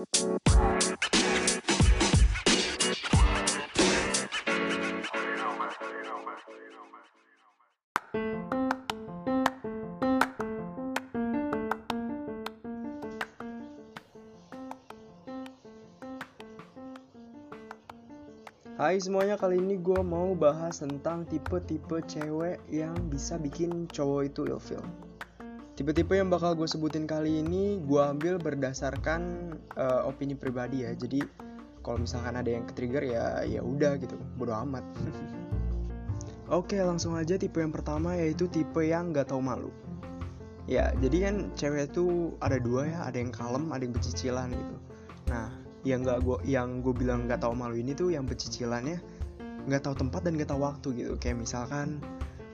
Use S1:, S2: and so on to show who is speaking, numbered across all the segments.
S1: Hai semuanya, kali ini gue mau bahas tentang tipe-tipe cewek yang bisa bikin cowok itu ilfil. Tipe-tipe yang bakal gue sebutin kali ini gue ambil berdasarkan uh, opini pribadi ya. Jadi kalau misalkan ada yang ke-trigger ya ya udah gitu, bodo amat. Oke, langsung aja tipe yang pertama yaitu tipe yang gak tahu malu. Ya, jadi kan cewek itu ada dua ya, ada yang kalem, ada yang becicilan gitu. Nah, yang gak gue yang gue bilang nggak tahu malu ini tuh yang pecicilannya nggak tahu tempat dan nggak tahu waktu gitu kayak misalkan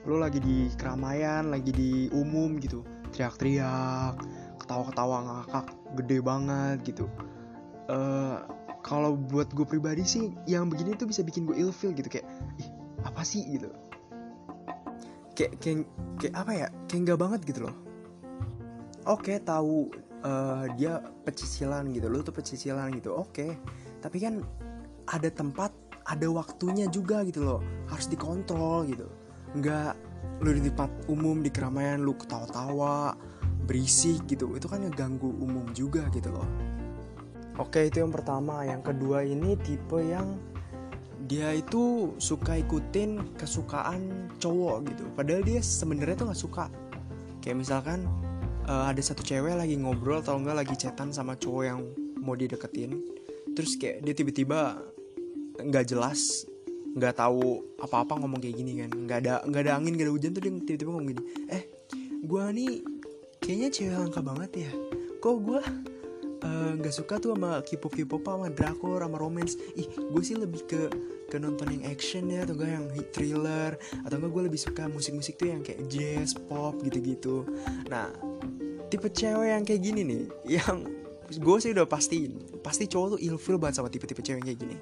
S1: lo lagi di keramaian lagi di umum gitu teriak-teriak ketawa-ketawa ngakak gede banget gitu. Uh, kalau buat gue pribadi sih yang begini tuh bisa bikin gue ilfeel gitu kayak ih apa sih? gitu. Kayak kayak kayak apa ya? Kayak nggak banget gitu loh. Oke tahu uh, dia pecicilan gitu lo tuh pecicilan gitu oke. Okay. tapi kan ada tempat ada waktunya juga gitu loh harus dikontrol gitu. Nggak lu di tempat umum di keramaian lu ketawa-tawa berisik gitu. Itu kan ngeganggu umum juga gitu loh. Oke itu yang pertama. Yang kedua ini tipe yang dia itu suka ikutin kesukaan cowok gitu. Padahal dia sebenarnya tuh nggak suka. Kayak misalkan uh, ada satu cewek lagi ngobrol atau enggak lagi chatan sama cowok yang mau dideketin. Terus kayak dia tiba-tiba nggak jelas nggak tahu apa-apa ngomong kayak gini kan. Nggak ada nggak ada angin nggak ada hujan tuh dia tiba-tiba ngomong gini eh gue nih kayaknya cewek langka banget ya. Kok gue eh, nggak suka tuh sama K-pop K-pop sama drakor sama romance? Ih gue sih lebih ke ke nonton yang action ya atau enggak yang thriller atau enggak gue lebih suka musik-musik tuh yang kayak jazz pop gitu-gitu. Nah tipe cewek yang kayak gini nih yang gue sih udah pastiin pasti cowok tuh ilfil banget sama tipe-tipe cewek kayak gini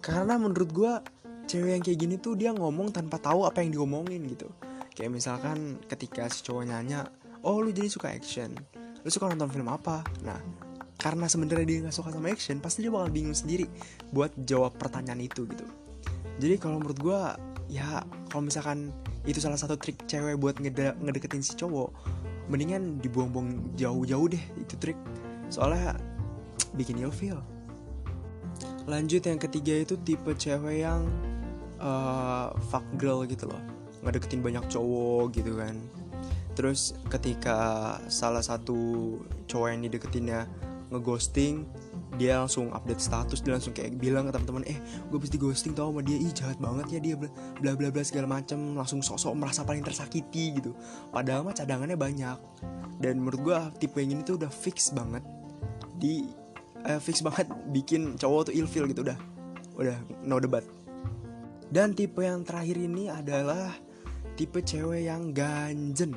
S1: karena menurut gue cewek yang kayak gini tuh dia ngomong tanpa tahu apa yang diomongin gitu. Kayak misalkan ketika si cowok nanya oh lu jadi suka action? Lu suka nonton film apa? Nah karena sebenarnya dia nggak suka sama action pasti dia bakal bingung sendiri buat jawab pertanyaan itu gitu. Jadi kalau menurut gue ya kalau misalkan itu salah satu trik cewek buat ngede ngedeketin si cowok mendingan dibuang-buang jauh-jauh deh itu trik. Soalnya bikin feel lanjut yang ketiga itu tipe cewek yang uh, fuck girl gitu loh. Ngedeketin banyak cowok gitu kan. Terus ketika salah satu cowok yang dideketinnya ngeghosting dia langsung update status dia langsung kayak bilang ke teman-teman eh gue pasti ghosting tau sama dia ih jahat banget ya dia bla bla bla segala macem. Langsung sok-sok merasa paling tersakiti gitu. Padahal mah cadangannya banyak. Dan menurut gue tipe yang ini tuh udah fix banget di uh, fix banget bikin cowok tuh ilfil gitu udah. Udah no debat. Dan tipe yang terakhir ini adalah tipe cewek yang ganjen.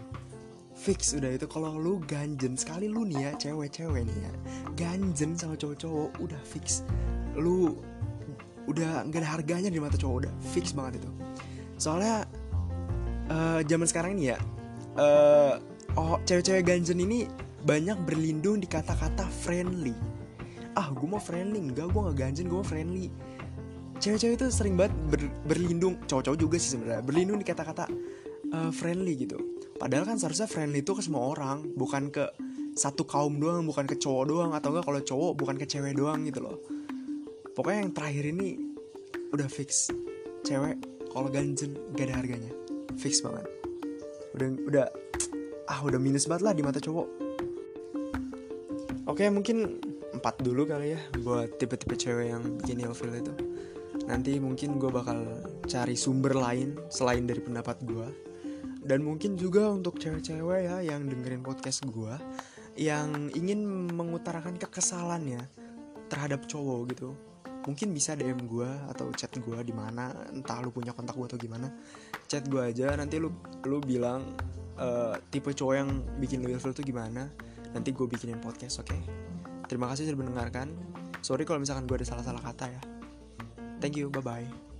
S1: Fix udah. Itu kalau lu ganjen sekali lu nih ya cewek-cewek nih ya ganjen sama cowok-cowok udah fix. Lu udah nggak ada harganya di mata cowok udah fix banget itu. Soalnya uh, zaman sekarang ini ya uh, oh cewek-cewek ganjen ini banyak berlindung di kata-kata friendly ah gue mau friendly. Enggak gue nggak ganjen gue mau friendly. Cewek-cewek itu sering banget ber, berlindung. Cowok-cowok juga sih sebenarnya berlindung di kata-kata uh, friendly gitu. Padahal kan seharusnya friendly itu ke semua orang bukan ke satu kaum doang bukan ke cowok doang atau enggak kalau cowok bukan ke cewek doang gitu loh. Pokoknya yang terakhir ini udah fix. Cewek kalau ganjen gak ada harganya. Fix banget. Udah udah ah udah minus banget lah di mata cowok. Oke mungkin empat dulu kali ya buat tipe-tipe cewek yang bikin ilfil itu. Nanti mungkin gue bakal cari sumber lain selain dari pendapat gue dan mungkin juga untuk cewek-cewek ya yang dengerin podcast gue yang ingin mengutarakan kekesalannya terhadap cowok gitu. Mungkin bisa DM gue atau chat gue di mana entah lu punya kontak gue atau gimana. Chat gue aja nanti lu lu bilang uh, tipe cowok yang bikin lu ilfil tuh gimana. Nanti gue bikinin podcast oke? okay? Terima kasih sudah mendengarkan. Sorry kalau misalkan gue ada salah-salah kata ya. Thank you bye bye